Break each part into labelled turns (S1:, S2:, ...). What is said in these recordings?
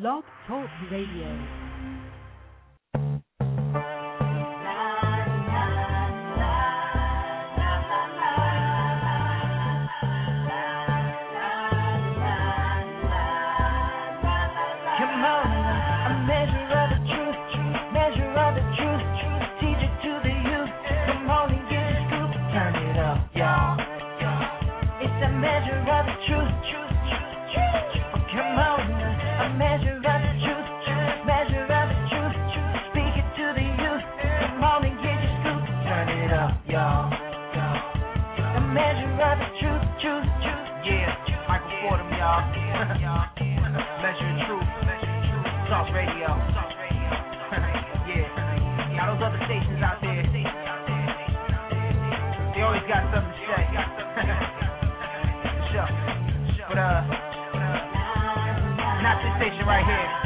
S1: Blog Talk Radio.
S2: Sauce Radio. yeah. Now those other stations out there, they always got something to say. sure. But uh, not this station right here.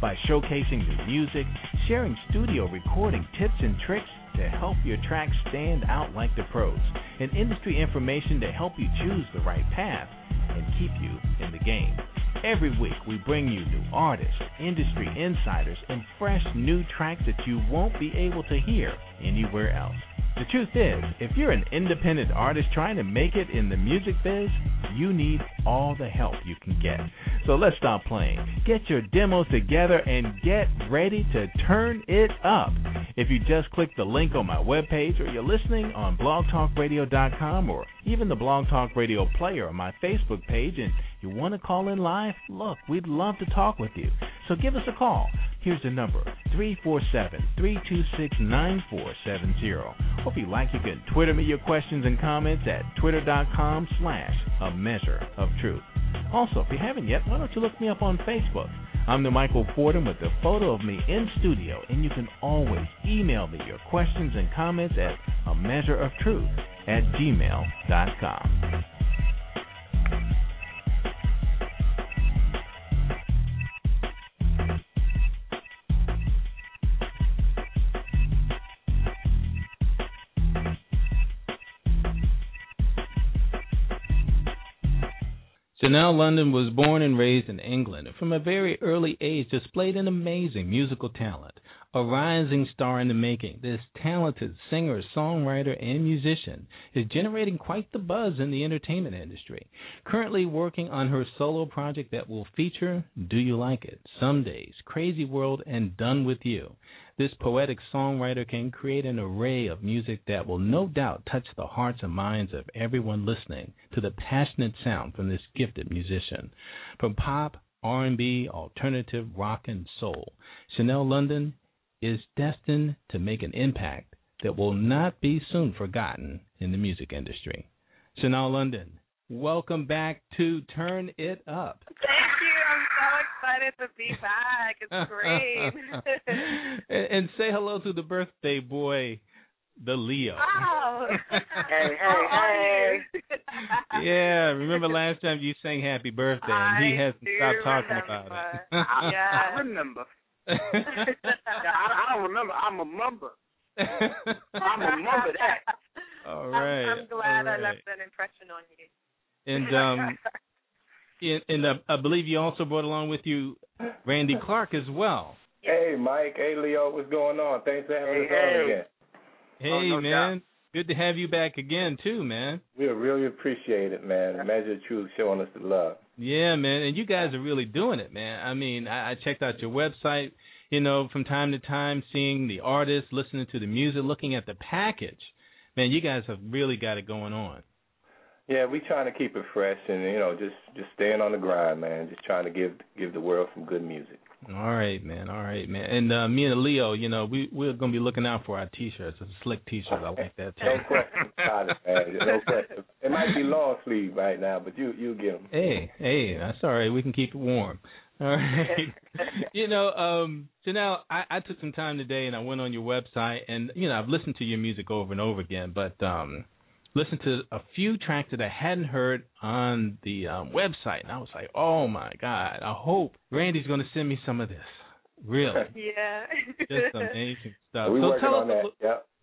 S3: by showcasing their music, sharing studio recording tips and tricks to help your tracks stand out like the pros, and industry information to help you choose the right path and keep you in the game. Every week, we bring you new artists, industry insiders, and fresh new tracks that you won't be able to hear anywhere else. The truth is, if you're an independent artist trying to make it in the music biz, you need all the help you can get. So let's stop playing. Get your demos together and get ready to turn it up. If you just click the link on my webpage or you're listening on blogtalkradio.com or even the Blog Talk Radio player on my Facebook page and you want to call in live, look, we'd love to talk with you. So give us a call. Here's the number 347 326 9470. Or if you like, you can Twitter me your questions and comments at twitter.com slash a measure of truth. Also, if you haven't yet, why don't you look me up on Facebook? I'm the Michael Fordham with a photo of me in studio, and you can always email me your questions and comments at a measure of truth at gmail.com. Chanell London was born and raised in England and from a very early age displayed an amazing musical talent. A rising star in the making, this talented singer, songwriter, and musician is generating quite the buzz in the entertainment industry. Currently working on her solo project that will feature Do You Like It, Some Days, Crazy World, and Done With You. This poetic songwriter can create an array of music that will no doubt touch the hearts and minds of everyone listening to the passionate sound from this gifted musician. From pop, R&B, alternative, rock, and soul, Chanell London is destined to make an impact that will not be soon forgotten in the music industry. Chanell London, welcome back to Turn It Up.
S4: Thank you. I'm so excited to be back. It's great.
S3: and, and say hello to the birthday boy
S5: the Leo.
S4: Oh.
S2: Hey, hey, hey.
S5: yeah, remember last time you sang happy birthday and he hasn't stopped talking
S4: remember.
S5: about it.
S2: I,
S4: Yeah.
S2: I remember. I, I don't remember. I'm a member. I'm a member that.
S5: All right.
S4: I'm- I'm, glad
S5: all
S4: I left an impression on you.
S5: And um and, and uh, I believe you also brought along with you Randy Clark as well.
S6: Hey, Mike. Hey, Leo. What's going on? Thanks for having
S2: Hey,
S6: us on again.
S5: Hey
S2: Oh, no
S5: man, good to have you back again too, man.
S6: We really appreciate it, man. Measure of Truth showing us the love.
S5: Yeah, man, and you guys are really doing it, man. I mean, I, I checked out your website, you know, from time to time, seeing the artists, listening to the music, looking at the package. Man, you guys have really got it going on.
S6: Yeah, we trying to keep it fresh and you know just just staying on the grind, man. Just trying to give give the world some good music.
S5: All right, man. All right, man. And uh, me and Leo, you know, we we're gonna be looking out for our t-shirts. It's a slick t-shirt. I like that too.
S6: No question about it, man. No question. It might be long sleeve right now, but you you get them.
S5: Hey, hey, that's all right. We can keep it warm. All right. you know, um, Chanell, I, I took some time today and I went on your website and you know I've listened to your music over and over again, but um, listened to a few tracks that I hadn't heard on the um, website, and I was like, oh my god, I hope Randy's going to send me some of this. Really,
S4: Yeah.
S5: just amazing stuff.
S6: we
S5: so
S6: working
S5: tell
S6: on
S5: us, a
S6: that.
S5: li-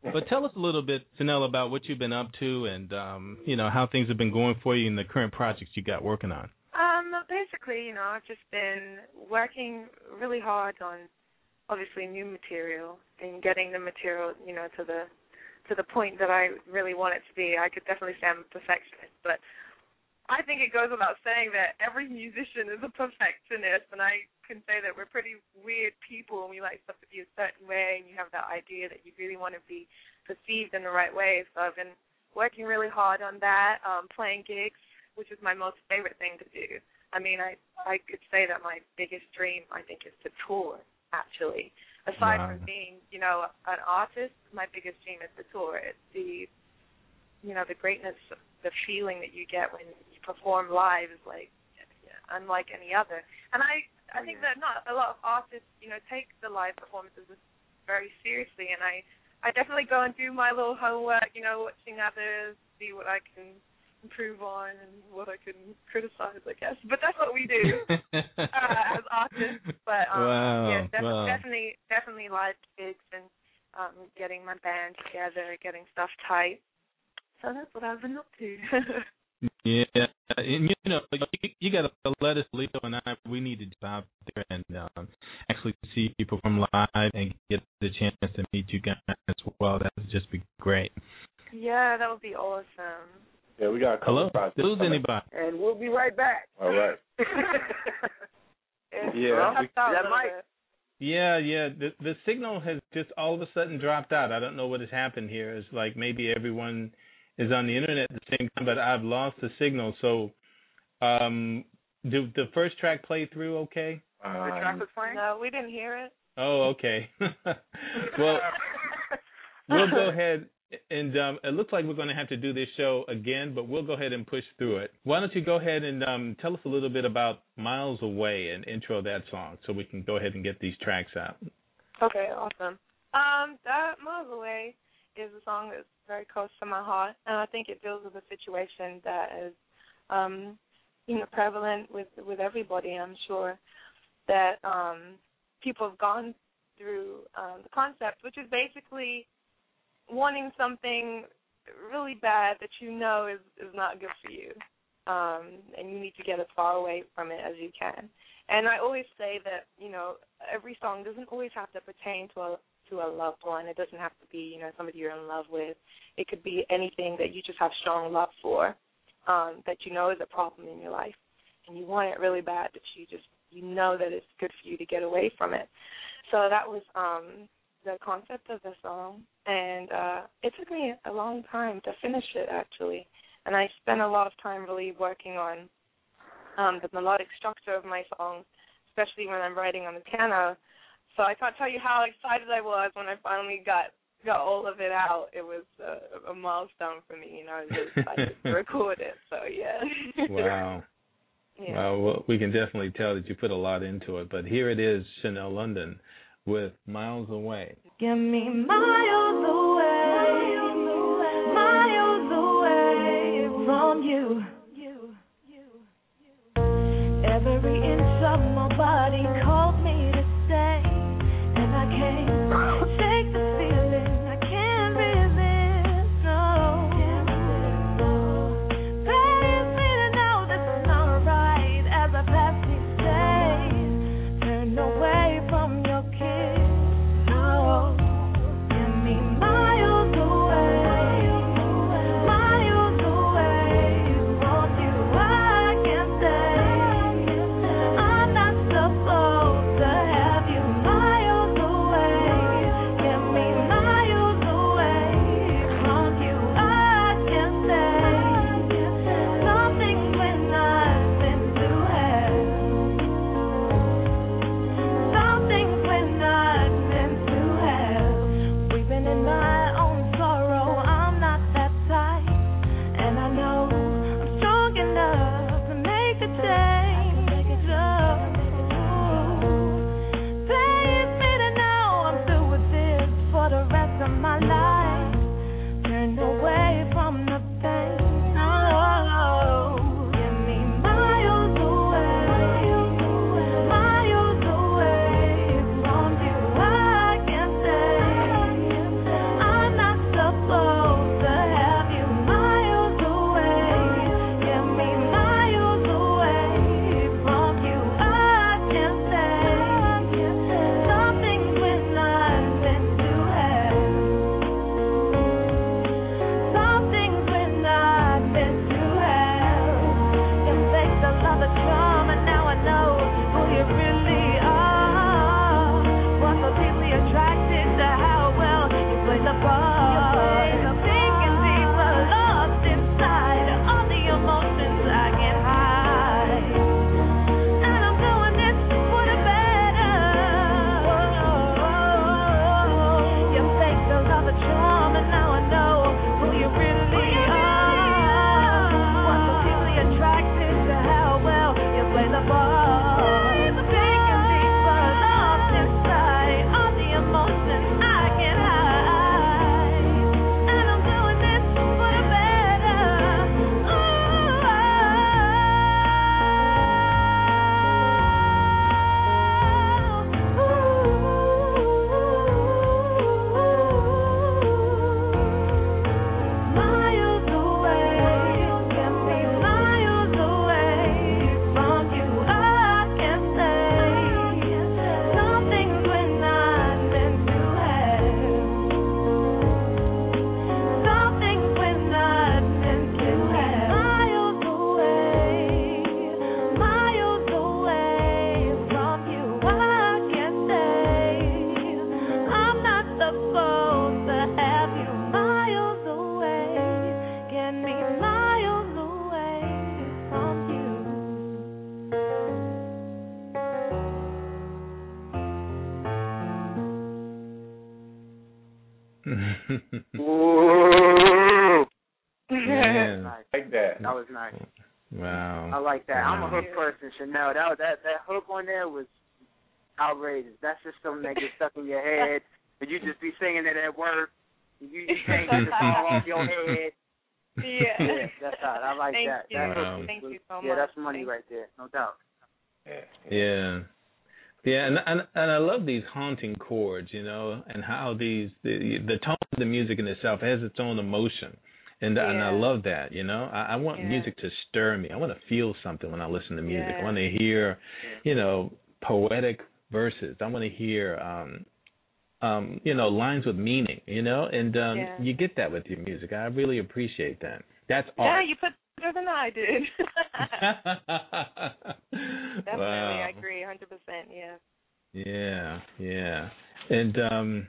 S6: Yep.
S5: but tell us a little bit, Chanell, about what you've been up to and um, you know how things have been going for you in the current projects you got working on.
S4: Um, basically, you know, I've just been working really hard on obviously new material and getting the material, you know, to the to the point that I really want it to be. I could definitely say I'm a perfectionist, but I think it goes without saying that every musician is a perfectionist, and I can say that we're pretty weird people, and we like stuff to be a certain way, and you have that idea that you really want to be perceived in the right way. So I've been working really hard on that, um, playing gigs, which is my most favorite thing to do. I mean, I I could say that my biggest dream, I think, is to tour. Actually, aside
S5: Wow.
S4: from being, you know, an artist, my biggest dream is to tour. It's the, you know, the greatness, the feeling that you get when you perform live is like unlike any other. And I I oh, think that not a lot of artists, you know, take the live performances very seriously, and I I definitely go and do my little homework, you know, watching others, see what I can improve on and what I can criticize, I guess. But that's what we do uh, as artists. But um,
S5: Wow,
S4: yeah, def-
S5: wow.
S4: definitely, definitely live gigs and um, getting my band together, getting stuff tight. So that's what I've been up to.
S5: Yeah, and you know, you, you got to let us, Leo and I. We need to out there and um, actually see you perform live and get the chance to meet you guys as well. That would just be great.
S4: yeah, that would be awesome.
S6: Yeah, we got a couple
S5: Hello,
S6: projects.
S5: lose anybody?
S2: And we'll be right back.
S6: All right. Yeah,
S4: tough
S6: we-
S2: that
S4: little
S2: might-
S5: Yeah, yeah. The the signal has just all of a sudden dropped out. I don't know what has happened here. It's like maybe everyone is on the internet at the same time, but I've lost the signal. So, um, did the first track play through okay?
S2: the track
S6: Um,
S2: was playing?
S4: No, we didn't hear it.
S5: Oh, okay. well, we'll go ahead and um, it looks like we're going to have to do this show again, but we'll go ahead and push through it. Why don't you go ahead and um, tell us a little bit about Miles Away and intro that song so we can go ahead and get these tracks out.
S4: Okay, awesome. Um, that Miles Away is a song that's very close to my heart, and I think it deals with a situation that is, um, you know, prevalent with with everybody. I'm sure that um, people have gone through um, the concept, which is basically wanting something really bad that you know is is not good for you, um, and you need to get as far away from it as you can. And I always say that you know every song doesn't always have to pertain to a to a loved one. It doesn't have to be you know somebody you're in love with. It could be anything that you just have strong love for, um, that you know is a problem in your life, and you want it really bad that you just you know that it's good for you to get away from it. So that was um the concept of the song, and uh it took me a long time to finish it actually, and I spent a lot of time really working on um the melodic structure of my songs, especially when I'm writing on the piano. So I can't tell you how excited I was when I finally got got all of it out. It was a, a milestone for me, you know. I was excited to record it. So yeah.
S5: Wow.
S4: yeah.
S5: Wow. Well, we can definitely tell that you put a lot into it. But here it is, Chanell London with Miles Away.
S7: Give me miles away,
S8: miles away from you. Every inch of my
S9: body
S10: calls.
S9: Hook person, Chanell. That that that hook on there was outrageous. That's just something that gets stuck in your head, and you just be singing it at work. You you can't get the song off your head.
S4: Yeah.
S9: Yeah, that's hot. I like
S4: Thank
S9: that.
S4: you.
S9: That
S10: Wow.
S4: Thank
S9: was-
S4: you so much.
S9: Yeah, that's money
S4: Thank
S9: right there, no doubt.
S6: Yeah.
S10: Yeah. Yeah, and and and I love these haunting chords, you know, and how these the the tone of the music in itself has its own emotion, and and I love that, you know. I, I want
S4: Yeah.
S10: music to stir me. I want to feel something when I listen to music. I want to hear, you know, poetic verses. I want to hear, um, um, you know, lines with meaning, you know, and um,
S4: Yeah.
S10: you get that with your music. I really appreciate that. That's
S4: all
S10: Yeah,
S4: you put better than I did. Definitely,
S10: wow.
S4: I agree, 100%. Yeah.
S10: Yeah, yeah. And um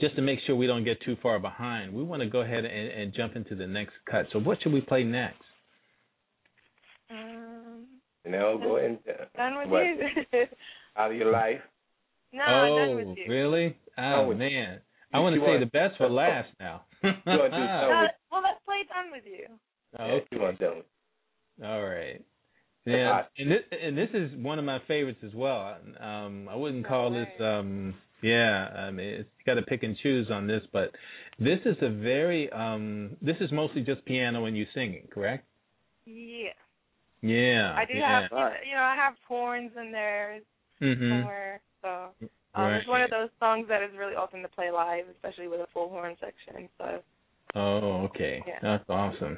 S10: just to make sure we don't get too far behind, we want to go ahead and, and jump into the next cut. So what should we play next?
S4: Um,
S6: Now go ahead and
S4: done with
S6: what,
S4: you.
S6: out of your life.
S4: no,
S10: oh,
S4: done with you.
S10: really? Oh,
S6: with-
S10: man. I
S6: you-
S10: want to
S6: you
S10: say the best for last now.
S6: wanna do something
S4: Uh, well, let's play done with you.
S10: Oh,
S6: Yeah, you want them.
S10: All right. Yeah, and this and this is one of my favorites as well. Um, I wouldn't call this. Um, yeah, I mean, it's got to pick and choose on this, but this is a very. Um, this is mostly just piano and you singing, correct?
S4: Yeah.
S10: Yeah.
S4: I do
S10: yeah.
S4: have, you know, I have horns in there
S10: Mhm.
S4: somewhere. So um,
S10: Right.
S4: it's one of those songs that is really awesome to play live, especially with a full horn section. So
S10: Oh, okay.
S4: Yeah.
S10: That's awesome.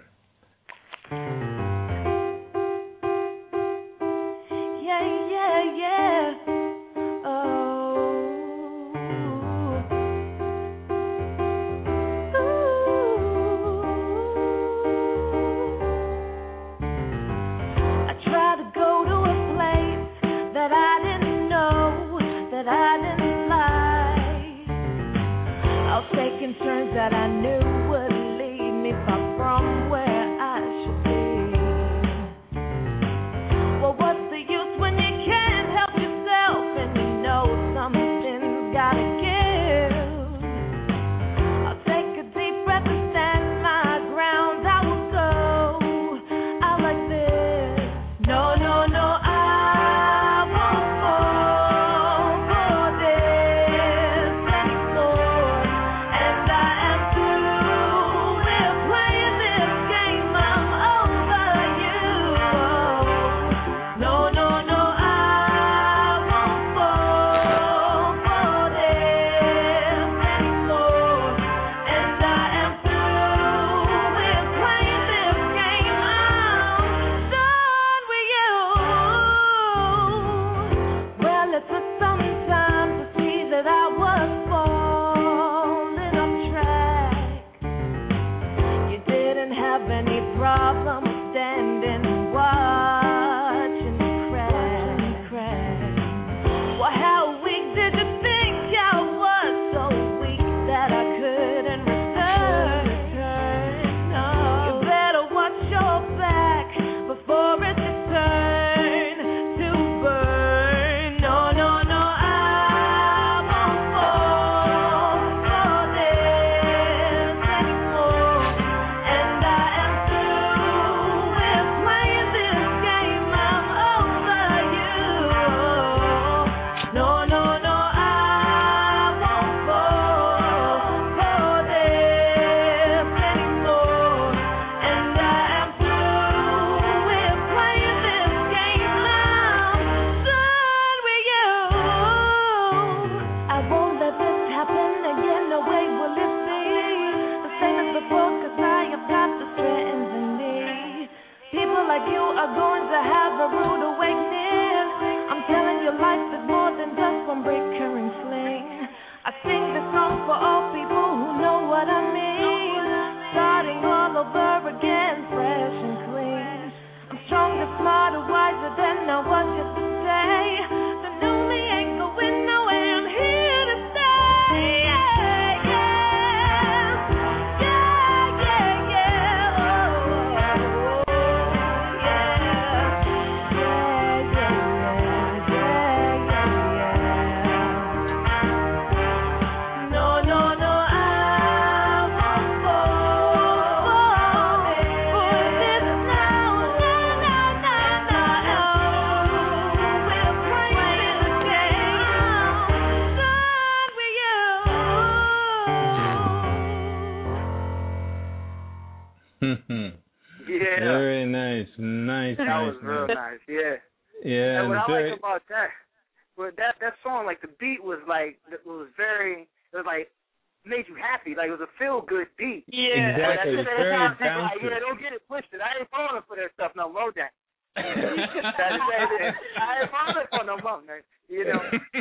S11: I for that
S9: stuff no more. That That's it. I ain't falling for no more. Man. You know,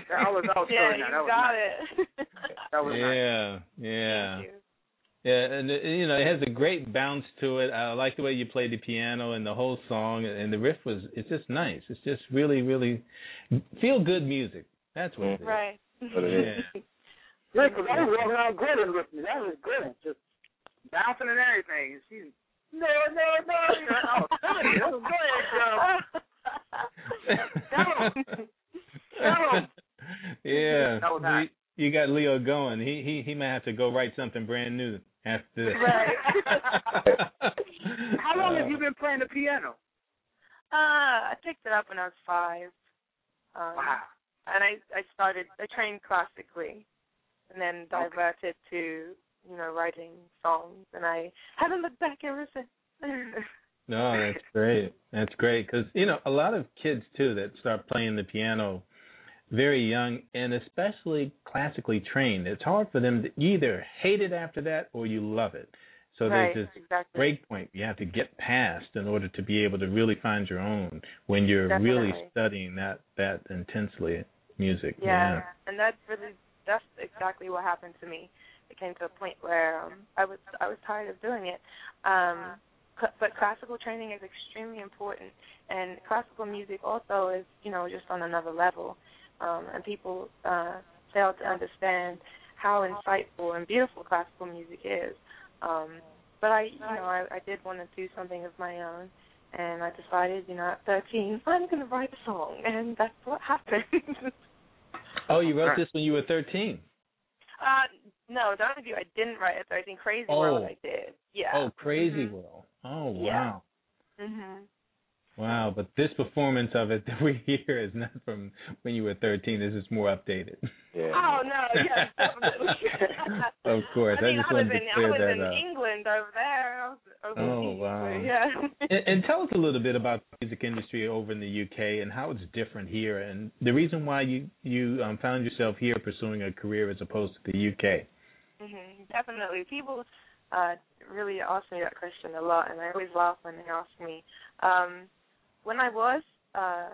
S9: that was that
S4: yeah,
S9: really
S4: you.
S9: That was
S4: got
S9: nice.
S4: it.
S9: That was nice.
S10: yeah, yeah.
S4: Thank you.
S10: Yeah, and uh, you know it has a great bounce to it. I like the way you played the piano and the whole song, and the riff was it's just nice. It's just really, really feel good music. That's what it is.
S4: Right.
S5: What it is.
S10: Yeah.
S9: Yeah, 'cause I was walking around grinning with me. That was good. Just bouncing and everything. She's no, no, no. You know, I was telling you, that was good. Tell him. Tell him.
S10: yeah.
S9: That was.
S10: You, you got Leo going. He he he might have to go write something brand new after this.
S9: Right. How long have you been playing the piano?
S4: Uh, I picked it up when I was five. Um,
S9: Wow.
S4: And I I started I trained classically, and then
S9: Okay.
S4: diverted to you know writing songs, and I haven't looked back ever since.
S5: No, that's great. That's great because you know a lot of kids too that start playing the piano very young and especially classically trained. It's hard for them to either hate it after that or you love it. So
S4: right,
S5: there's this
S4: exactly.
S5: break point you have to get past in order to be able to really find your own when you're really studying that that intensely music.
S4: Yeah, and that's really that's exactly what happened to me. It came to a point where um, I was I was tired of doing it. Um, cl- but classical training is extremely important, and classical music also is you know just on another level, um, and people uh, fail to understand how insightful and beautiful classical music is. Um, but I you know I, I did want to do something of my own. And I decided, you know, at 13, I'm going to write a song, and that's what happened.
S5: Oh, you wrote this when you were 13.
S4: Uh, no, the only view I didn't write at 13. Crazy
S5: Oh.
S4: World I did. Yeah.
S5: Oh, Crazy
S4: Mhm.
S5: World. Oh, wow.
S4: Yeah. Mhm.
S5: Wow, but this performance of it that we hear is not from when you were 13. This is more updated.
S6: Yeah.
S4: Oh no, yes.
S5: Of course,
S4: I mean,
S5: I just
S4: was
S5: wanted to
S4: in,
S5: clear
S4: I was
S5: that
S4: in
S5: up.
S4: England over there. I was overseas,
S5: Oh, wow.
S4: Yeah.
S5: and, and tell us a little bit about the music industry over in the UK and how it's different here, and the reason why you you um, found yourself here pursuing a career as opposed to the UK.
S4: Hmm Definitely. People uh really ask me that question a lot and I always laugh when they ask me. Um when I was uh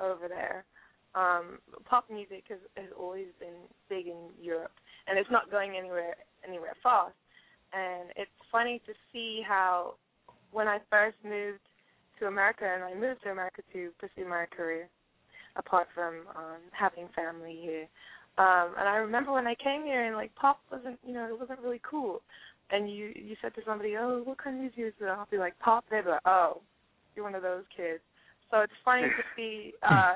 S4: over there, um pop music has has always been big in Europe and it's not going anywhere anywhere fast. And it's funny to see how when I first moved to America and I moved to America to pursue my career apart from um having family here um, and I remember when I came here and like pop wasn't, you know, it wasn't really cool. And you you said to somebody, "Oh, what kind of music is it?" I'll be like, "Pop." They'd be like, "Oh, you're one of those kids." So it's funny to see uh,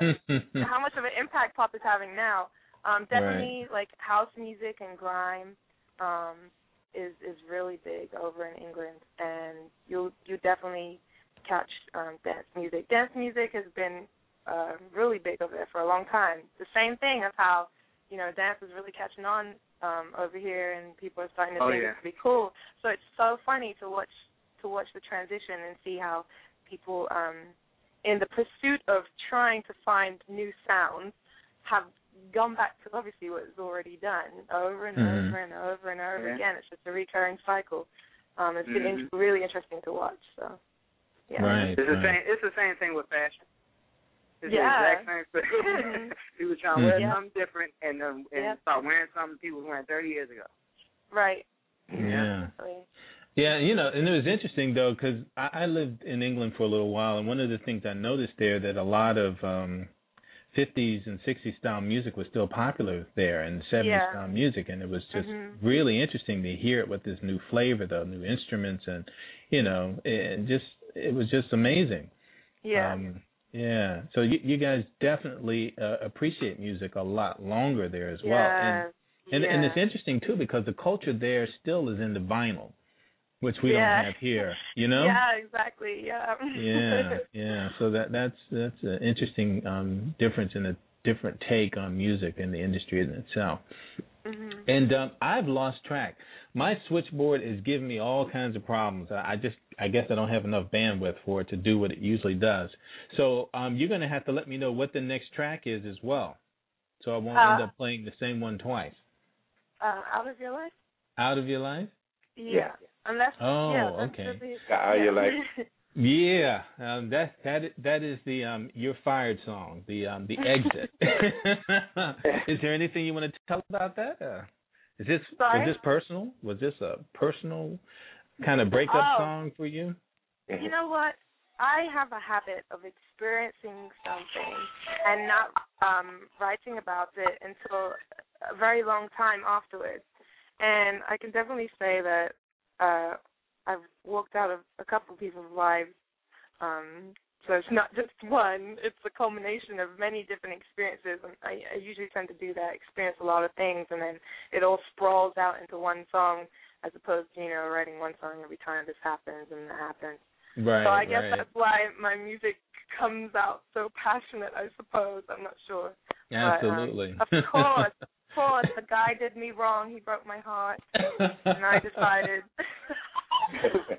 S4: how much of an impact pop is having now. Um, definitely, like house music and grime um, is is really big over in England, and you'll you definitely catch um, dance music. Dance music has been uh, really big over there for a long time. The same thing as how you know dance is really catching on um, over here, and people are starting to
S10: Oh,
S4: think
S10: yeah.
S4: it's pretty cool. So it's so funny to watch to watch the transition and see how people, um, in the pursuit of trying to find new sounds, have gone back to obviously what was already done over and
S5: Mhm.
S4: over and over and over
S10: Yeah.
S4: again. It's just a recurring cycle. Um, it's been
S10: Mhm.
S4: in- really interesting to watch. So, yeah.
S5: Right.
S10: It's the same. It's the same thing with fashion. It's
S4: Yeah.
S10: the exact same thing. people trying to wear
S4: Yeah.
S10: something different and um, and
S4: Yep.
S10: start wearing something people was wearing 30 years ago.
S4: Right.
S5: Yeah. Yeah, you know, and it was interesting though because I, I lived in England for a little while, and one of the things I noticed there that a lot of um 50s and 60s style music was still popular there, and 70s
S4: Yeah.
S5: style music, and it was just
S4: Mhm.
S5: really interesting to hear it with this new flavor, though, new instruments, and you know, and just it was just amazing.
S4: Yeah.
S5: Um, yeah. So you you guys definitely uh, appreciate music a lot longer there as well, and and
S4: yeah.
S5: and it's interesting too because the culture there still is into vinyl, which we
S4: Yeah.
S5: don't have here. You know?
S4: Yeah, exactly. Yeah.
S5: yeah, yeah. So that that's that's an interesting um, difference in a different take on music and the industry in itself.
S4: hmm
S5: And um, I've lost track. My switchboard is giving me all kinds of problems. I I just I guess I don't have enough bandwidth for it to do what it usually does. So um, you're going to have to let me know what the next track is as well, so I won't end
S4: Uh,
S5: up playing the same one twice.
S4: Uh, out of your life?
S5: Out of your life?
S4: Yeah. Unless.
S5: Oh,
S4: yeah, that's
S5: okay.
S4: really-
S6: Out of your life.
S5: Yeah, um, that that that is the um, "You're Fired" song, the um, the exit. is there anything you want to tell about that? Uh, is this
S4: Sorry?
S5: was this personal? Was this a personal kind of breakup
S4: Oh.
S5: song for you?
S4: you know what? I have a habit of experiencing something and not um writing about it until a very long time afterwards. And I can definitely say that uh I've walked out of a couple of people's lives. Um so it's not just one, it's a culmination of many different experiences and I, I usually tend to do that, experience a lot of things and then it all sprawls out into one song as opposed to, you know, writing one song every time this happens and that happens.
S5: Right.
S4: So I guess
S5: right.
S4: that's why my music comes out so passionate. I suppose I'm not sure.
S5: Absolutely.
S4: But, um, of course, of course, the guy did me wrong. He broke my heart, and I decided.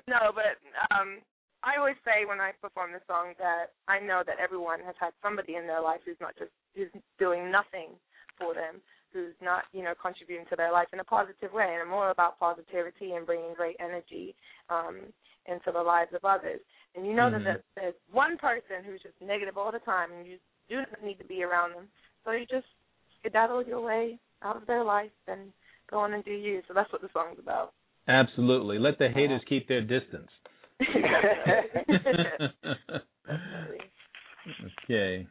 S4: no, but um, I always say when I perform this song that I know that everyone has had somebody in their life who's not just who's doing nothing for them, who's not you know contributing to their life in a positive way, and more about positivity and bringing great energy um, into the lives of others. And you know
S10: Mhm.
S4: that there's one person who's just negative all the time, and you do not need to be around them. So you just skedaddle your way out of their life and go on and do you. So that's what the song's about.
S10: Absolutely. Let the haters keep their distance. Okay.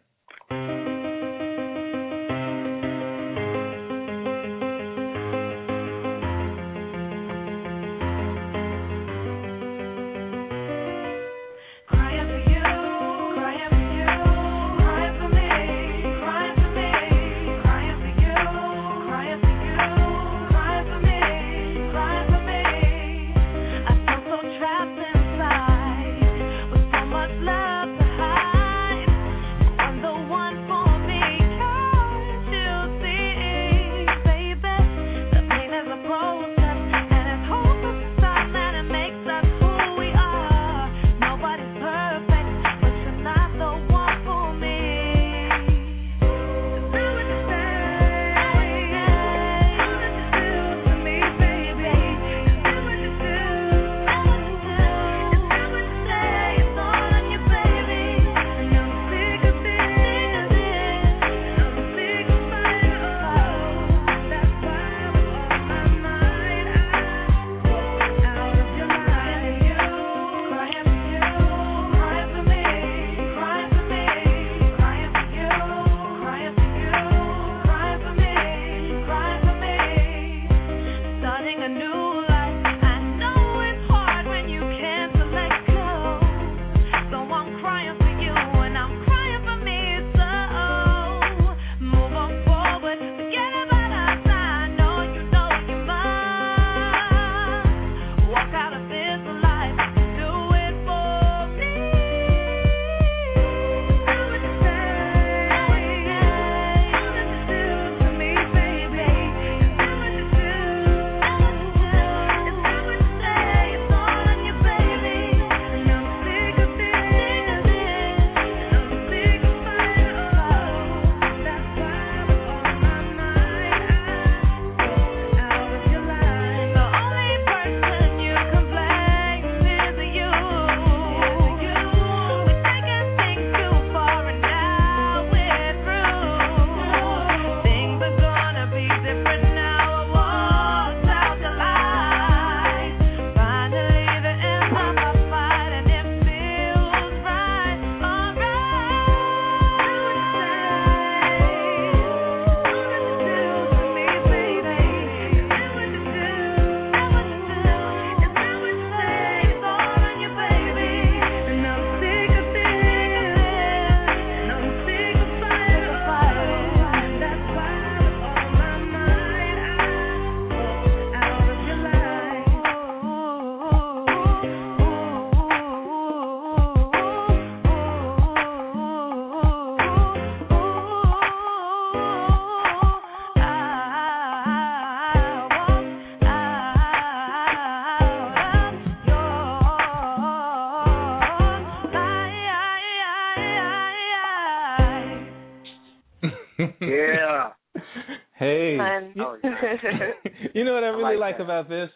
S5: you know what I I
S10: really
S9: like
S10: like about this?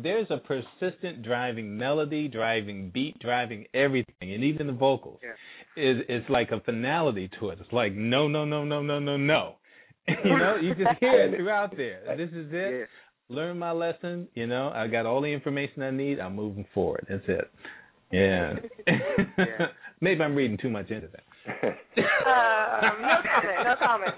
S10: There's a persistent driving melody, driving beat, driving everything, and even the vocals.
S9: Yeah.
S10: Is it's like a finality to it. It's like no, no, no, no, no, no, no. you know, you just hear it throughout there. This is it.
S9: Yeah.
S10: Learn my lesson. You know, I got all the information I need. I'm moving forward. That's it. Yeah.
S9: Yeah.
S10: Maybe I'm reading too much into that.
S4: Um, no comment. No comment.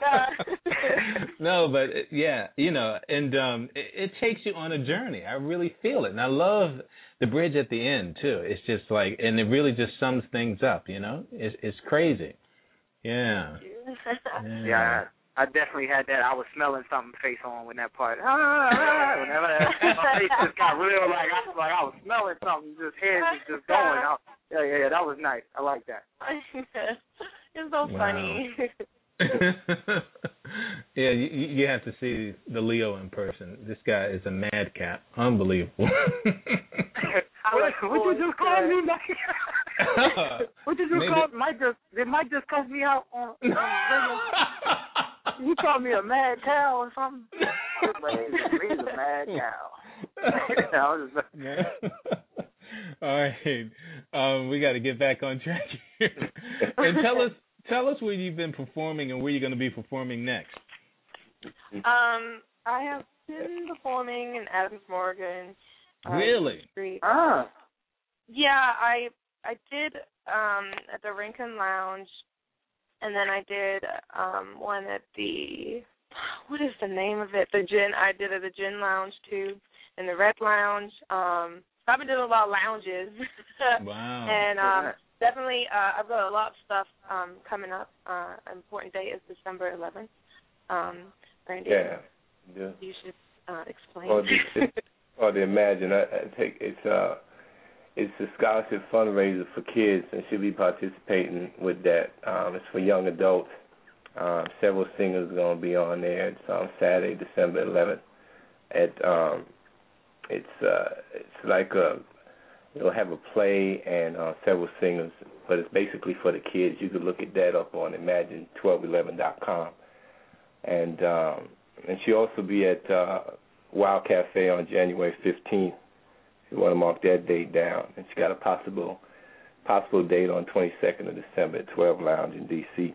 S10: No, but uh, yeah, you know, and um it, it takes you on a journey. I really feel it, and I love the bridge at the end too. It's just like, and it really just sums things up. You know, it's it's crazy. Yeah.
S9: Yeah, I, I definitely had that. I was smelling something face on when that part. Ah, ah, whenever that, my face just got real, like I was like I was smelling something. Just head was just going. I, yeah, yeah, yeah. That was nice. I like that.
S4: it's so
S10: Wow.
S4: funny.
S10: yeah, you, you have to see the Leo in person. This guy is a madcap. Unbelievable.
S9: what, what you just called me? Like,
S10: what did you
S5: Maybe-
S10: call Mike? Just did Mike just cuss me out on? on the radio? He called me a mad cow or something. I was like, he's a mad cow. I was just,
S5: Yeah. All right. Um, we got to get back on track here. and tell us tell us where you've been performing and where you're going to be performing next.
S4: Um, I have been performing in Adams Morgan. uh,
S5: Really?
S4: Street.
S10: ah,
S4: Yeah, I I did um at the Rincon Lounge, and then I did um one at the what is the name of it? The Gin. I did at the Gin Lounge too, and the Red Lounge. Um, I've been doing a lot of lounges.
S5: Wow.
S4: and um definitely uh I've got a lot of stuff um coming up. Uh an important date is December eleventh. Um Randy
S6: Yeah. yeah.
S4: you should uh explain.
S6: Well, the, hard to imagine. I, I take it's uh it's a scholarship fundraiser for kids, and she'll be participating with that. Um, it's for young adults. Um, several singers are going to be on there. It's on Saturday, December 11th. At um, it's uh, it's like a it'll have a play and uh, several singers, but it's basically for the kids. You can look at that up on Imagine1211.com, and um, and she'll also be at uh, Wild Cafe on January 15th. If you want to mark that date down, and she got a possible possible date on 22nd of December at 12 Lounge in D.C.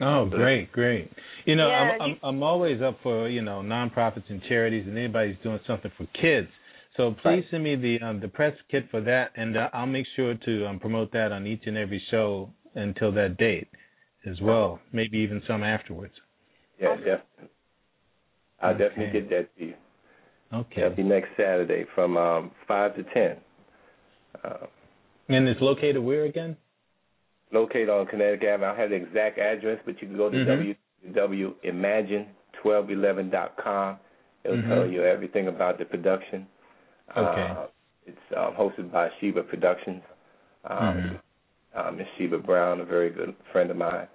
S5: Oh, great, great. You know,
S4: Yeah,
S5: I'm, I'm I'm always up for you know nonprofits and charities, and anybody's doing something for kids. So please
S6: Right.
S5: send me the um, the press kit for that, and uh, I'll make sure to um, promote that on each and every show until that date, as well. Maybe even some afterwards.
S6: Yeah, definitely. I'll
S5: Okay.
S6: definitely get that to you.
S5: Okay.
S6: That'll be next Saturday from um, 5 to 10. Uh,
S5: And it's located where again?
S6: located on Connecticut Avenue. I have the exact address, but you can go to
S5: Mhm.
S6: www.imagine1211.com. It'll
S5: Mhm.
S6: tell you everything about the production.
S5: Okay.
S6: Uh, it's um, hosted by Sheba Productions. Um,
S5: Mhm.
S6: uh, Miss Sheba Brown, a very good friend of mine,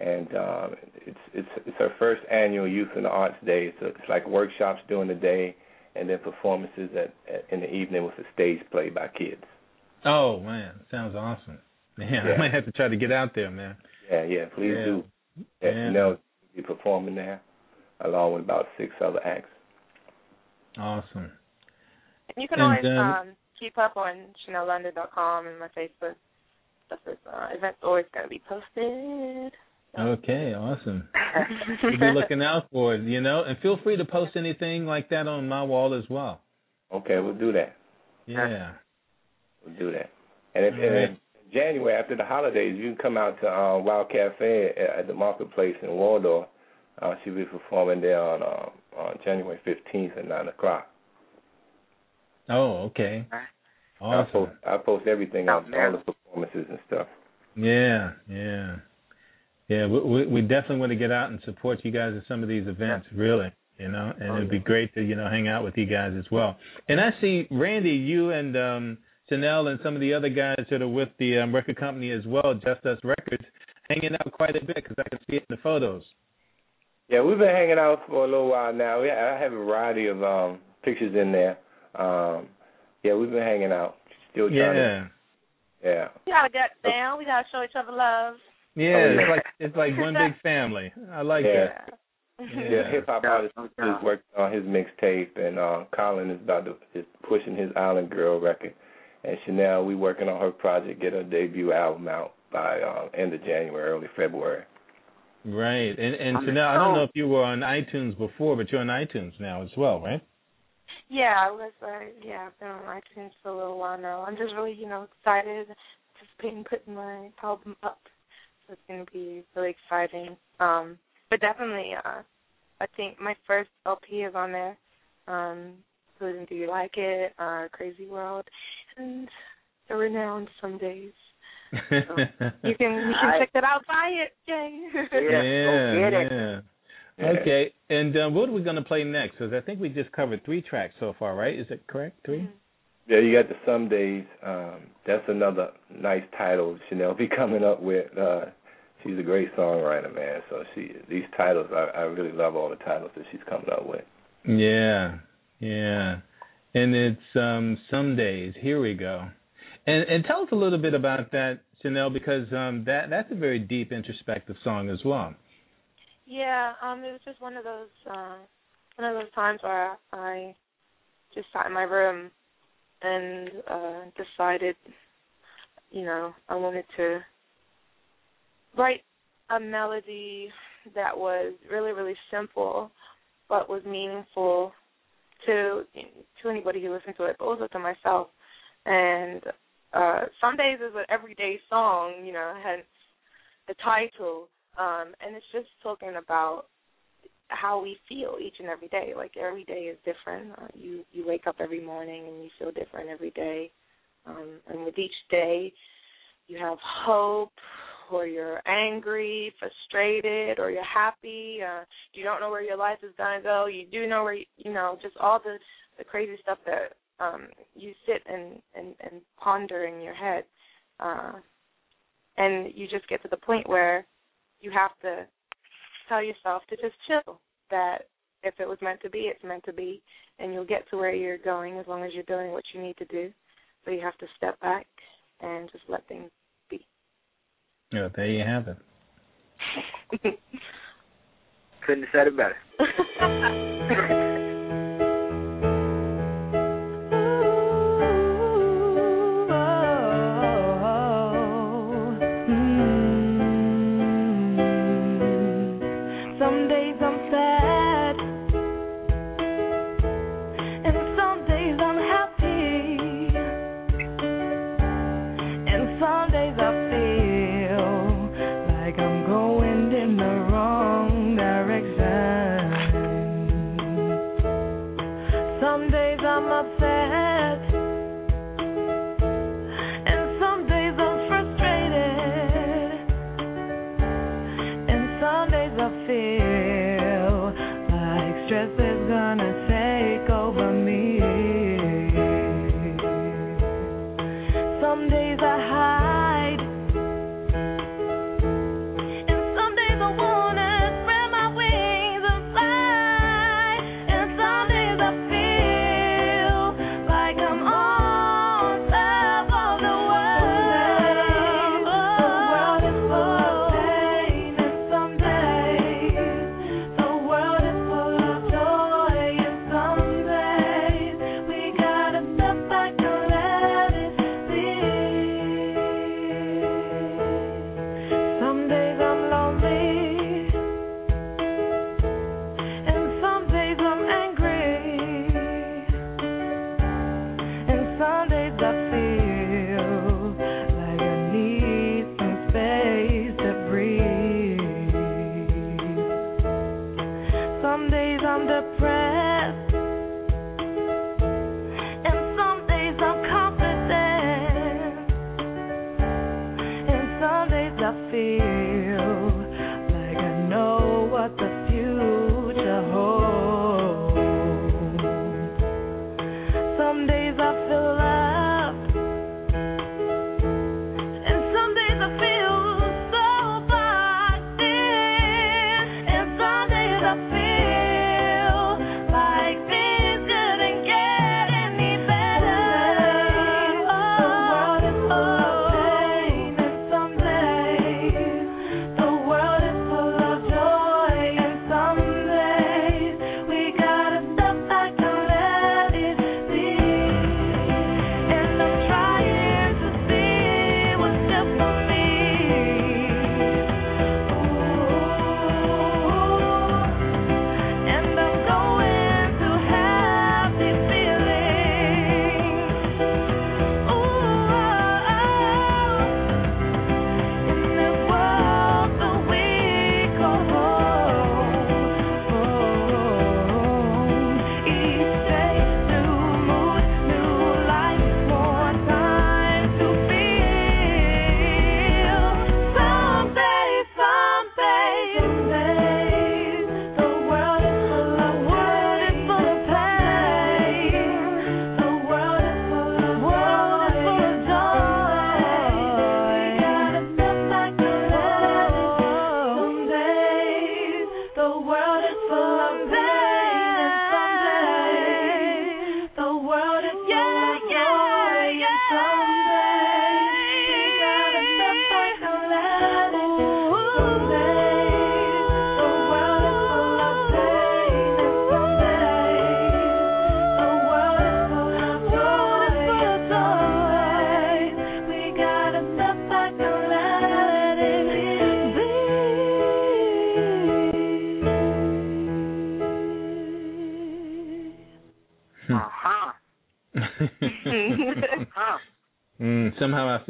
S6: and um, it's it's it's her first annual Youth and the Arts Day. It's, a, it's like workshops during the day, and then performances at, at in the evening with a stage play by kids.
S5: Oh man, sounds awesome. Man, I might have to try to get out there, man.
S6: Yeah, yeah, please
S5: Yeah.
S6: do.
S5: Yeah.
S6: Yeah, Chanell will be performing there, along with about six other acts.
S5: Awesome.
S4: And you can
S5: And,
S4: always
S5: um,
S4: um, keep up on ChanelLondon.com and my Facebook. Stuff is uh, events always going to be posted.
S5: Okay, awesome. We'll be looking out for it, you know, and feel free to post anything like that on my wall as well.
S6: Okay, we'll do that.
S5: Yeah.
S6: We'll do that. And if
S5: All right.
S6: and in January after the holidays, you can come out to uh, Wild Cafe at, at the Marketplace in Waldorf. Uh, she'll be performing there on uh, on January fifteenth at nine o'clock.
S5: Oh, okay.
S6: I
S5: Awesome.
S6: post I post everything
S10: Out
S6: on
S10: there.
S6: all the performances and stuff.
S5: Yeah, yeah, yeah. We, we we definitely want to get out and support you guys at some of these events, really. You know, and
S6: Oh,
S5: it'd be great to you know hang out with you guys as well. And I see Randy, you and um Chanell and some of the other guys that are with the um, record company as well, Just Us Records, hanging out quite a bit because I can see it in the photos.
S6: Yeah, we've been hanging out for a little while now. We, I have a variety of um pictures in there. Um, yeah, we've been hanging out. Still trying
S5: Yeah,
S6: to. Yeah.
S4: We gotta get down. We gotta show each other love.
S5: yeah.
S6: Oh, yeah.
S5: It's like it's like one big family. I like
S6: Yeah.
S5: that.
S6: Yeah,
S5: Yeah.
S6: hip hop artist is working on his mixtape, and uh, Colin is about to is pushing his Island Girl record, and Chanell we working on her project, get her debut album out by uh, end of January, early February.
S5: Right. And and
S10: I'm
S5: Chanell, I don't know if you were on iTunes before, but you're on iTunes now as well, right?
S4: Yeah, I was. Uh, yeah, I've been on iTunes for a little while now. I'm just really, you know, excited, anticipating putting my album up. So it's gonna be really exciting. Um, but definitely, uh, I think my first LP is on there. Um, Susan, do you like it? Uh, Crazy World, and the renowned some days. You can you can
S10: I-
S4: check that out. Buy it, Jay.
S10: Yeah, go get it.
S5: yeah.
S6: Yeah.
S5: Okay, and um, what are we going to play next? Because I think we just covered three tracks so far, right? Is it correct? Three?
S6: Yeah, you got the Some Days. Um, that's another nice title Chanell be coming up with. Uh, she's a great songwriter, man. So she these titles, I, I really love all the titles that she's coming up with.
S5: Yeah, yeah. And it's um, some days. Here we go. And and tell us a little bit about that, Chanell, because um, that that's a very deep introspective song as well.
S4: Yeah, um, it was just one of those uh, one of those times where I just sat in my room and uh decided, you know, I wanted to write a melody that was really really simple but was meaningful to to anybody who listened to it, but also to myself. And uh some days is an everyday song, you know, hence the title. Um, and it's just talking about how we feel each and every day. Like every day is different. Uh, you you wake up every morning and you feel different every day. Um, and with each day, you have hope, or you're angry, frustrated, or you're happy. Uh, you don't know where your life is gonna go. You do know where you, you know just all the the crazy stuff that um, you sit and, and and ponder in your head, uh, and you just get to the point where you have to tell yourself to just chill. That if it was meant to be, it's meant to be, and you'll get to where you're going as long as you're doing what you need to do. So you have to step back and just let things be.
S5: Yeah, there you have it.
S10: Couldn't have said it better.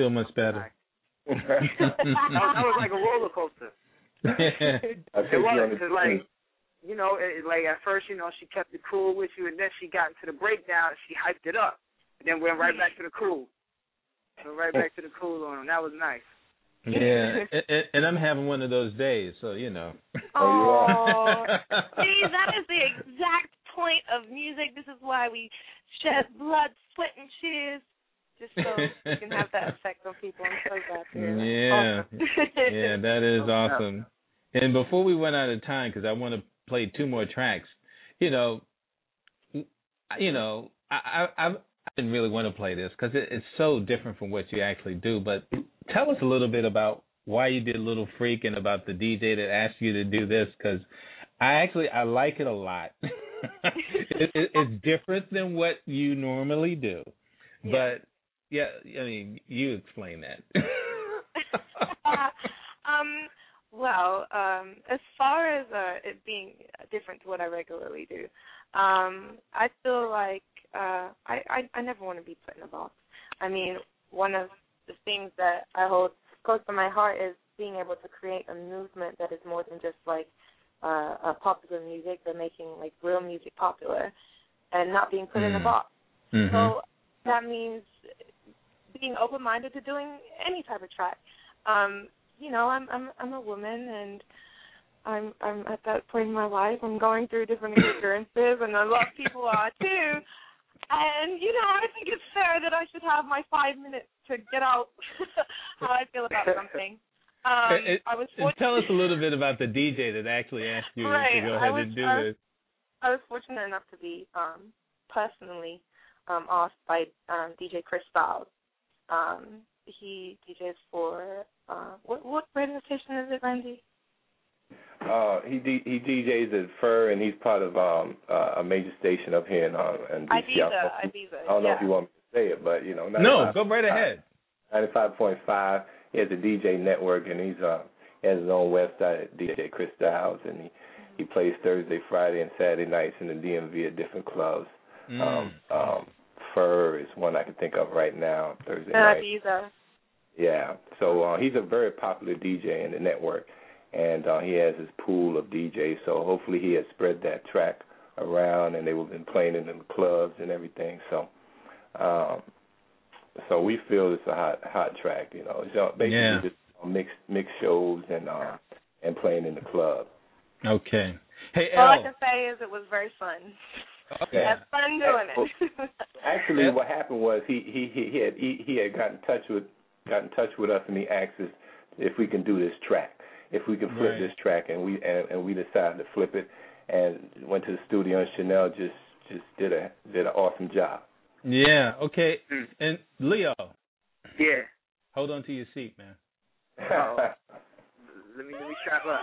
S7: feel
S5: much better.
S10: that, was, like a roller coaster.
S6: I
S10: It
S6: you
S10: was because, like, you know, it, like at first, you know, she kept it cool with you, and then she got into the breakdown. And she hyped it up, and then went right back to the cool. Went right back to the cool on him. That was nice.
S5: yeah, and, and- and I'm having one of those days, so you know.
S4: Oh, see, that is the exact point of music. This is why we shed blood, sweat, and tears, just so you can have that effect on people. I'm so glad to hear that.
S5: Yeah.
S4: Awesome.
S5: yeah, that is awesome. And before we run out of time, because I want to play two more tracks, you know, you know, I I, I didn't really want to play this because it, it's so different from what you actually do. But tell us a little bit about why you did Little Freak and about the DJ that asked you to do this, because I actually I like it a lot. it, it, it's different than what you normally do,
S4: Yeah.
S5: but yeah, I mean, you explain that.
S4: um, well, um, as far as uh, it being different to what I regularly do, um, I feel like uh, I, I I never want to be put in a box. I mean, one of the things that I hold close to my heart is being able to create a movement that is more than just like uh, uh popular music, but making like real music popular, and not being put in a
S5: Mm.
S4: box.
S5: Mhm.
S4: So that means being open minded to doing any type of track. Um, you know, I'm I'm I'm a woman and I'm I'm at that point in my life. I'm going through different experiences and a lot of people are too. And, you know, I think it's fair that I should have my five minutes to get out how I feel about something. Um
S5: It-
S4: I was fortunate
S5: tell us a little bit about the DJ that actually asked you
S4: Right,
S5: to go ahead
S4: was-
S5: and do
S4: I was-
S5: this.
S4: I was fortunate enough to be um personally um asked by um DJ Chris Styles. Um he DJs for uh what what radio station is it, Randy?
S6: Uh, he D- he DJs at Fur, and he's part of um uh, a major station up here in uh, in DC.
S4: Ibiza,
S6: I don't,
S4: Ibiza.
S6: I don't know if you want me to say it, but you know,
S5: No, go right ahead.
S6: Ninety-five point five. He has a DJ network, and he's uh he has his own website, DJ Chris Styles, and he he plays Thursday, Friday, and Saturday nights in the DMV at different clubs.
S5: Mm.
S6: Um, um, Fur is one I can think of right now. Thursday
S4: Uh,
S6: night.
S4: Ibiza.
S6: Yeah. So uh, he's a very popular DJ in the network, and uh, he has his pool of DJs. So hopefully he has spread that track around, and they will been playing it in the clubs and everything. So, um, so we feel it's a hot hot track. You know, it's uh, basically
S5: Yeah.
S6: just mixed mixed shows and uh, and playing in the club.
S5: Okay. Hey,
S4: All I can say is it was very fun.
S5: Okay.
S4: Had fun doing it.
S6: Actually, what happened was he he he, he had he, he had got in touch with got in touch with us, and he asked us if we can do this track, if we can flip
S5: Right.
S6: this track, and we and, and we decided to flip it, and went to the studio, and Chanell just just did a did an awesome job.
S5: Yeah. Okay.
S10: Mm.
S5: And Leo,
S10: Yeah.
S5: hold on to your seat, man.
S10: Oh. Let me let me strap up.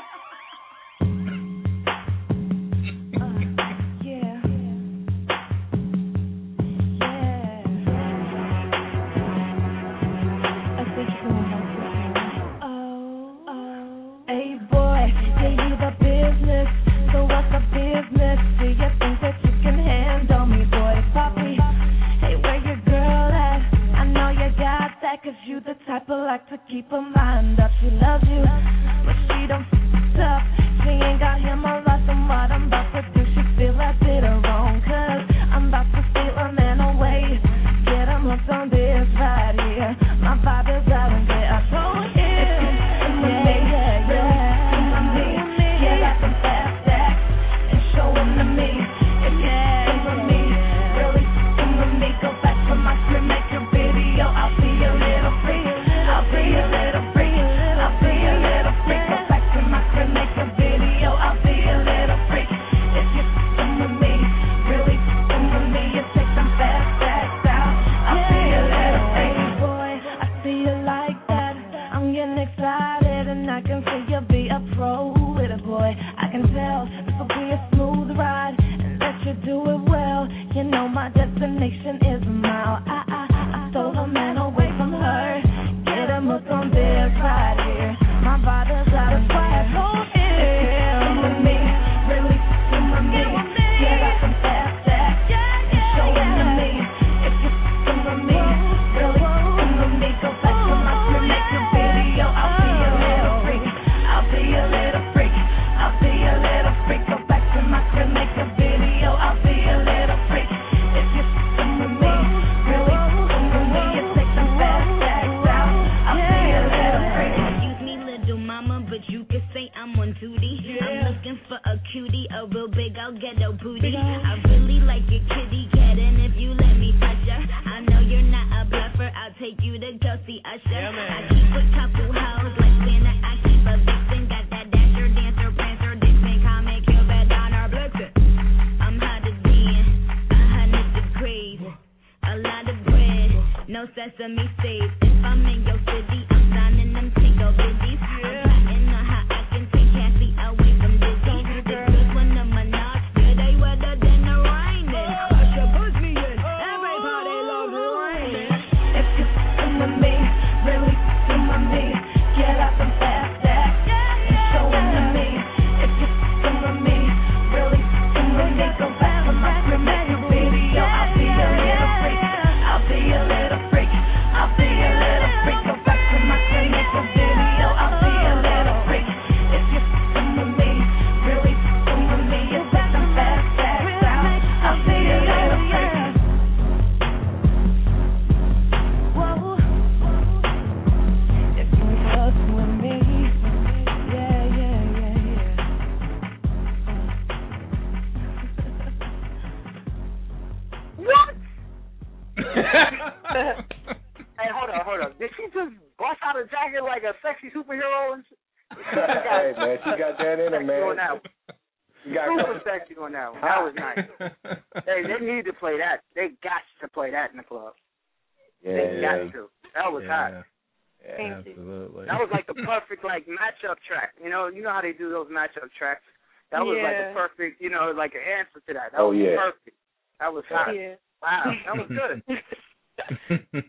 S7: Type of like to keep her mind up. She loves you, but she don't f up. She ain't got him a lot, and what I'm about to do, she feel I did her wrong. Cause I'm about to steal a man away. Get him hooked on this
S9: they
S10: do those matchup tracks. That was like a perfect, you know, like an answer to that. That
S6: Oh,
S10: was
S6: yeah.
S10: perfect. That was hot.
S4: Yeah.
S10: Wow, that was good.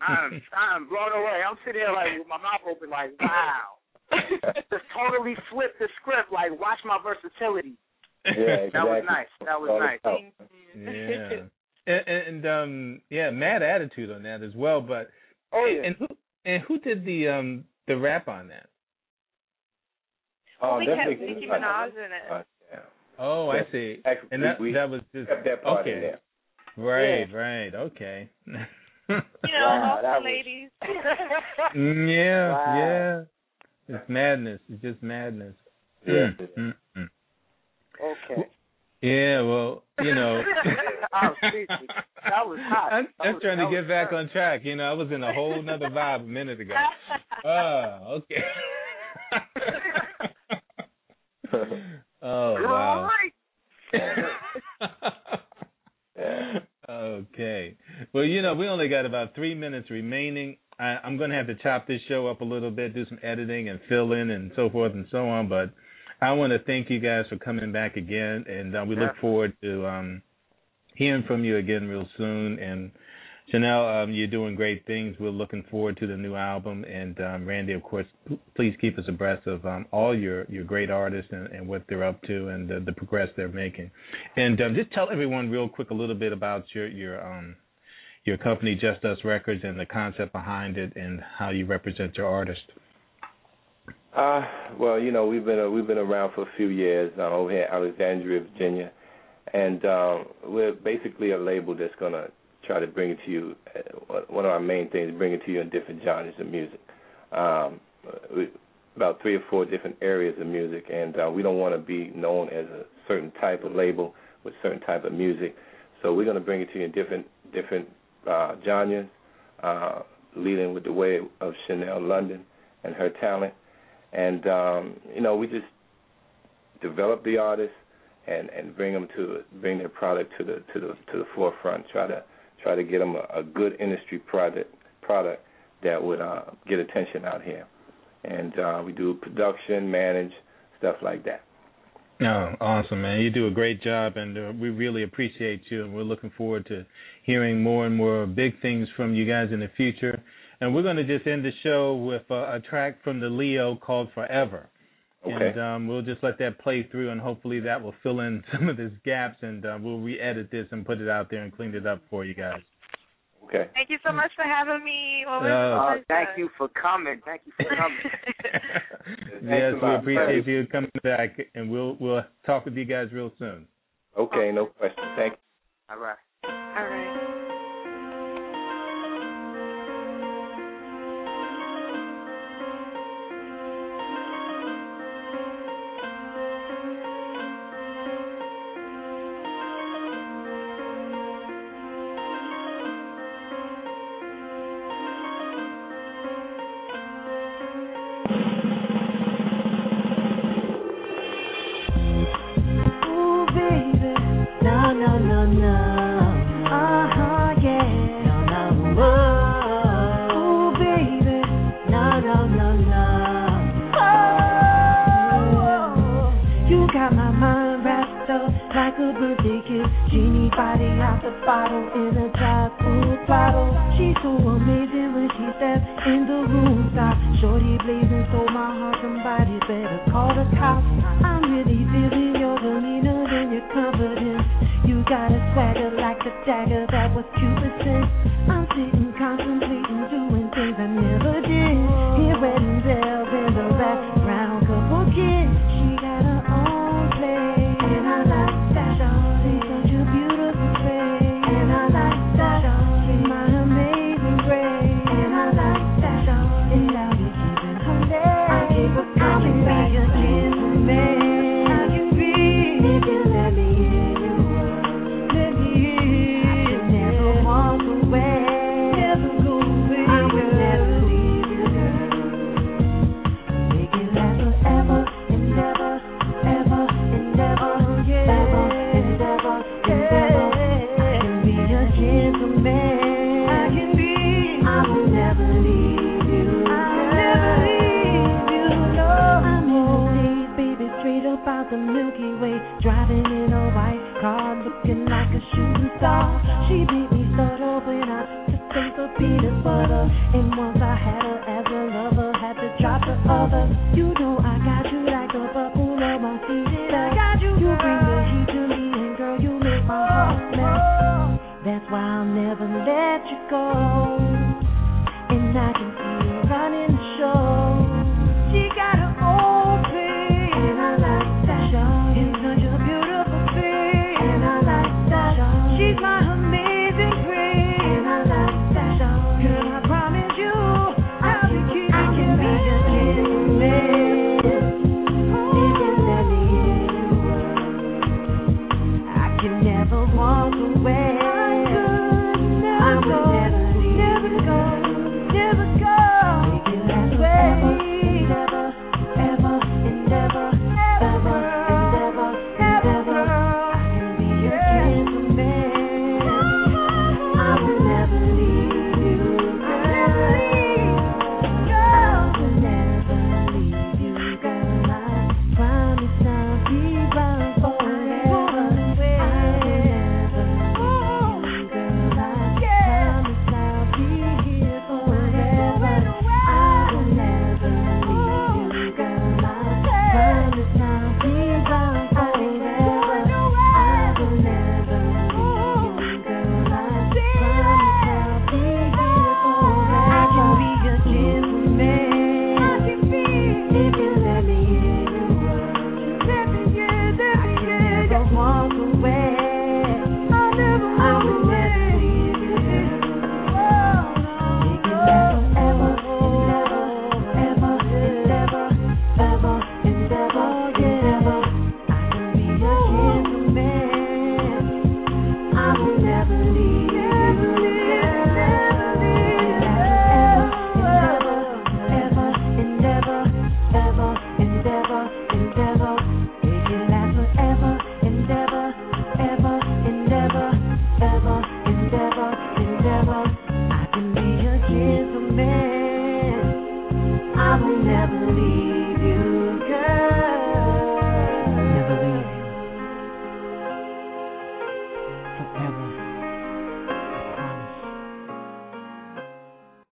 S10: I'm I'm blown away. I'm sitting there like with my mouth open, like wow. Just totally flipped the script. Like watch my versatility.
S6: Yeah,
S10: That was nice. That was nice.
S6: about.
S4: Thank you.
S5: yeah. And, and um yeah, mad attitude on that as well. But
S10: Oh yeah.
S5: and who and who did the um the rap on that?
S6: Oh,
S4: we kept
S6: definitely.
S4: Nicki Minaj in it.
S6: Uh, yeah.
S5: Oh, I see.
S6: Actually,
S5: And that
S6: we,
S5: that was just
S6: kept that part in
S5: okay.
S6: there.
S5: Right, right, okay.
S4: You know,
S10: Wow,
S4: all
S10: that
S4: the
S10: was-
S4: ladies.
S5: Mm, yeah,
S10: Wow.
S5: yeah. It's madness. It's just madness.
S6: Yeah.
S5: Mm, mm, mm.
S10: okay.
S5: Yeah, well, you know.
S10: I was speechless. That was hot.
S5: I'm,
S10: That
S5: I'm
S10: was-
S5: trying to get back
S10: hot.
S5: on track. You know, I was in a whole nother vibe a minute ago. Oh, okay. oh, wow. Okay. Well, you know, we only got about three minutes remaining. I, I'm going to have to chop this show up a little bit, do some editing and fill in and so forth and so on. But I want to thank you guys for coming back again, and uh, we look forward to um, hearing from you again real soon. And Chanell, um, you're doing great things. We're looking forward to the new album. And um, Randy, of course, please keep us abreast of um, all your, your great artists and, and what they're up to and the, the progress they're making. And um, just tell everyone real quick a little bit about your your um your company, Just Us Records, and the concept behind it, and how you represent your artist.
S6: Uh, well, you know, we've been uh, we've been around for a few years uh, over here in Alexandria, Virginia, and um, we're basically a label that's gonna try to bring it to you. Uh, one of our main things bring it to you in different genres of music. Um, about three or four different areas of music, and uh, we don't want to be known as a certain type of label with certain type of music. So we're going to bring it to you in different different uh, genres, uh, leading with the way of Chanell London and her talent and um, you know we just develop the artists and and bring them to bring their product to the to the to the forefront. Try to try to get them a, a good industry product product that would uh, get attention out here. And uh, we do production, manage stuff like that.
S5: Oh, awesome, man! You do a great job, and uh, we really appreciate you. And we're looking forward to hearing more and more big things from you guys in the future. And we're going to just end the show with uh, a track from the Leo called "Forever."
S6: Okay.
S5: And um, we'll just let that play through, and hopefully that will fill in some of these gaps, and uh, we'll re-edit this and put it out there and clean it up for you guys.
S6: Okay.
S4: Thank you so much for having me. Well,
S5: Uh,
S10: Uh, thank you for coming. Thank you for coming.
S5: yes, we appreciate you coming back, and we'll we'll talk with you guys real soon.
S6: Okay, no question. Thank you.
S10: All right.
S4: All right.